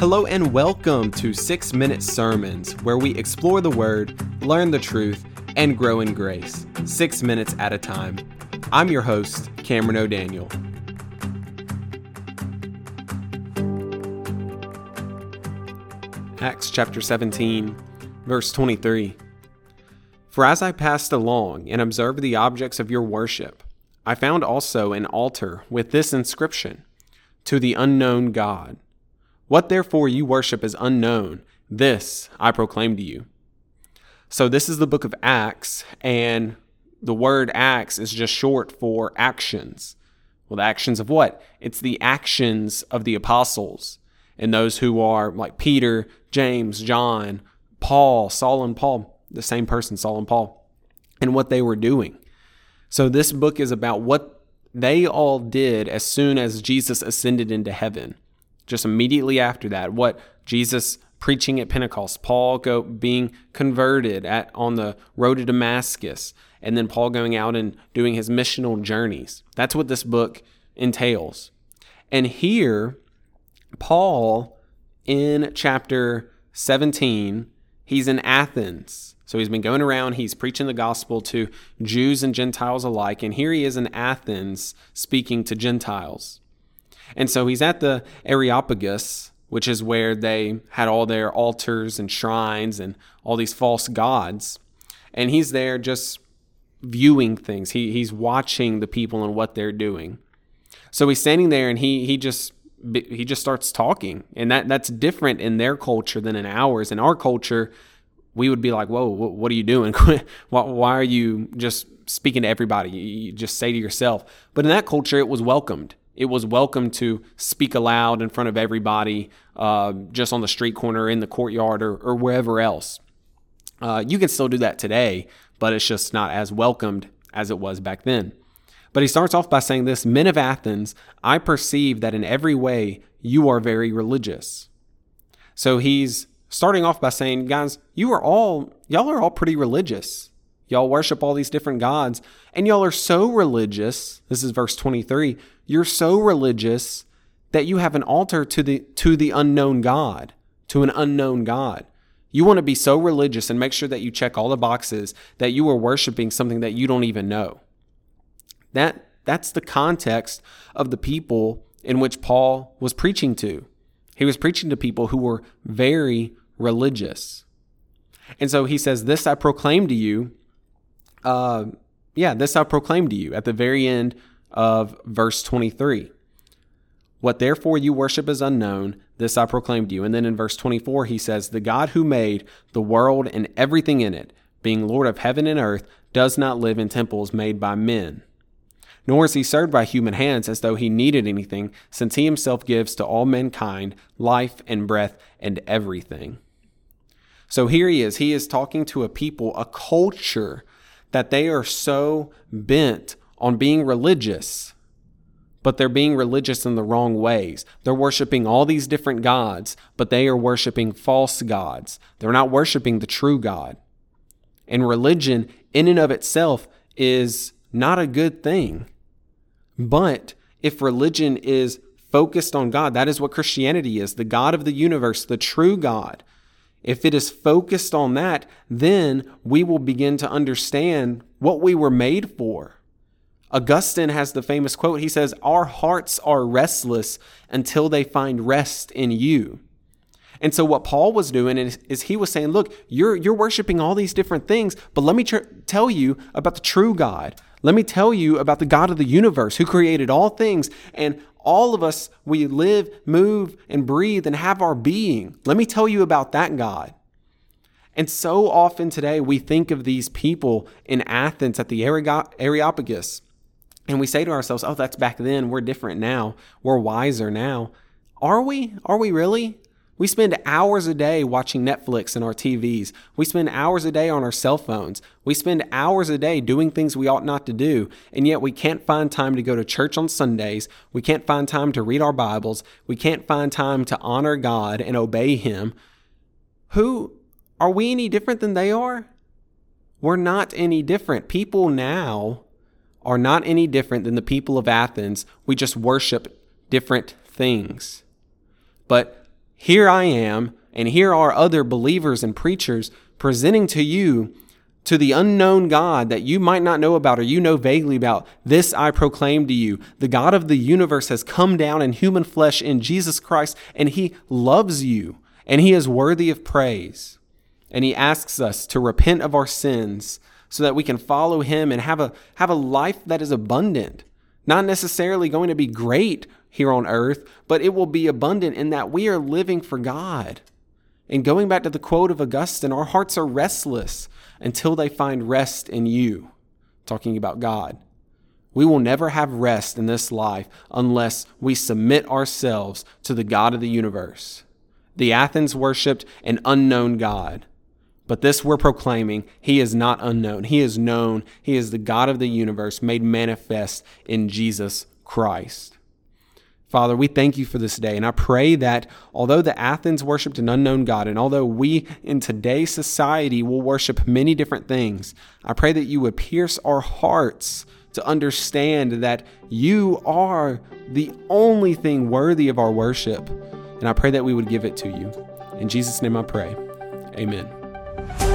Hello and welcome to 6 Minute Sermons, where we explore the Word, learn the truth, and grow in grace, six minutes at a time. I'm your host, Cameron O'Daniel. Acts chapter 17, verse 23. For as I passed along and observed the objects of your worship, I found also an altar with this inscription To the unknown God. What therefore you worship is unknown, this I proclaim to you. So, this is the book of Acts, and the word acts is just short for actions. Well, the actions of what? It's the actions of the apostles and those who are like Peter, James, John, Paul, Saul, and Paul, the same person, Saul and Paul, and what they were doing. So, this book is about what they all did as soon as Jesus ascended into heaven. Just immediately after that, what Jesus preaching at Pentecost, Paul go being converted at on the road to Damascus, and then Paul going out and doing his missional journeys. That's what this book entails. And here, Paul in chapter 17, he's in Athens. So he's been going around, he's preaching the gospel to Jews and Gentiles alike, and here he is in Athens speaking to Gentiles. And so he's at the Areopagus, which is where they had all their altars and shrines and all these false gods. And he's there just viewing things. He, he's watching the people and what they're doing. So he's standing there and he, he just he just starts talking and that that's different in their culture than in ours in our culture we would be like whoa what are you doing why are you just speaking to everybody you just say to yourself but in that culture it was welcomed it was welcome to speak aloud in front of everybody, uh, just on the street corner, in the courtyard, or, or wherever else. Uh, you can still do that today, but it's just not as welcomed as it was back then. But he starts off by saying this Men of Athens, I perceive that in every way you are very religious. So he's starting off by saying, guys, you are all, y'all are all pretty religious. Y'all worship all these different gods, and y'all are so religious. This is verse 23. You're so religious that you have an altar to the to the unknown God, to an unknown God. You want to be so religious and make sure that you check all the boxes that you are worshiping something that you don't even know. That that's the context of the people in which Paul was preaching to. He was preaching to people who were very religious. And so he says, This I proclaim to you uh, yeah, this I proclaim to you at the very end of verse 23. What therefore you worship is unknown, this I proclaim to you. And then in verse 24, he says, The God who made the world and everything in it, being Lord of heaven and earth, does not live in temples made by men. Nor is he served by human hands as though he needed anything, since he himself gives to all mankind life and breath and everything. So here he is. He is talking to a people, a culture that they are so bent on being religious, but they're being religious in the wrong ways. They're worshiping all these different gods, but they are worshiping false gods. They're not worshiping the true God. And religion, in and of itself, is not a good thing. But if religion is focused on God, that is what Christianity is the God of the universe, the true God. If it is focused on that, then we will begin to understand what we were made for. Augustine has the famous quote. He says, Our hearts are restless until they find rest in you. And so, what Paul was doing is, is he was saying, Look, you're, you're worshiping all these different things, but let me tr- tell you about the true God. Let me tell you about the God of the universe who created all things. And all of us, we live, move, and breathe and have our being. Let me tell you about that God. And so often today, we think of these people in Athens at the Areopagus, and we say to ourselves, oh, that's back then. We're different now. We're wiser now. Are we? Are we really? We spend hours a day watching Netflix and our TVs. We spend hours a day on our cell phones. We spend hours a day doing things we ought not to do. And yet we can't find time to go to church on Sundays. We can't find time to read our Bibles. We can't find time to honor God and obey Him. Who are we any different than they are? We're not any different. People now are not any different than the people of Athens. We just worship different things. But here I am, and here are other believers and preachers presenting to you to the unknown God that you might not know about or you know vaguely about, this I proclaim to you. The God of the universe has come down in human flesh in Jesus Christ, and he loves you, and he is worthy of praise. And he asks us to repent of our sins so that we can follow him and have a, have a life that is abundant. Not necessarily going to be great here on earth, but it will be abundant in that we are living for God. And going back to the quote of Augustine, our hearts are restless until they find rest in you, talking about God. We will never have rest in this life unless we submit ourselves to the God of the universe. The Athens worshiped an unknown God. But this we're proclaiming, he is not unknown. He is known. He is the God of the universe made manifest in Jesus Christ. Father, we thank you for this day. And I pray that although the Athens worshiped an unknown God, and although we in today's society will worship many different things, I pray that you would pierce our hearts to understand that you are the only thing worthy of our worship. And I pray that we would give it to you. In Jesus' name I pray. Amen. Bye.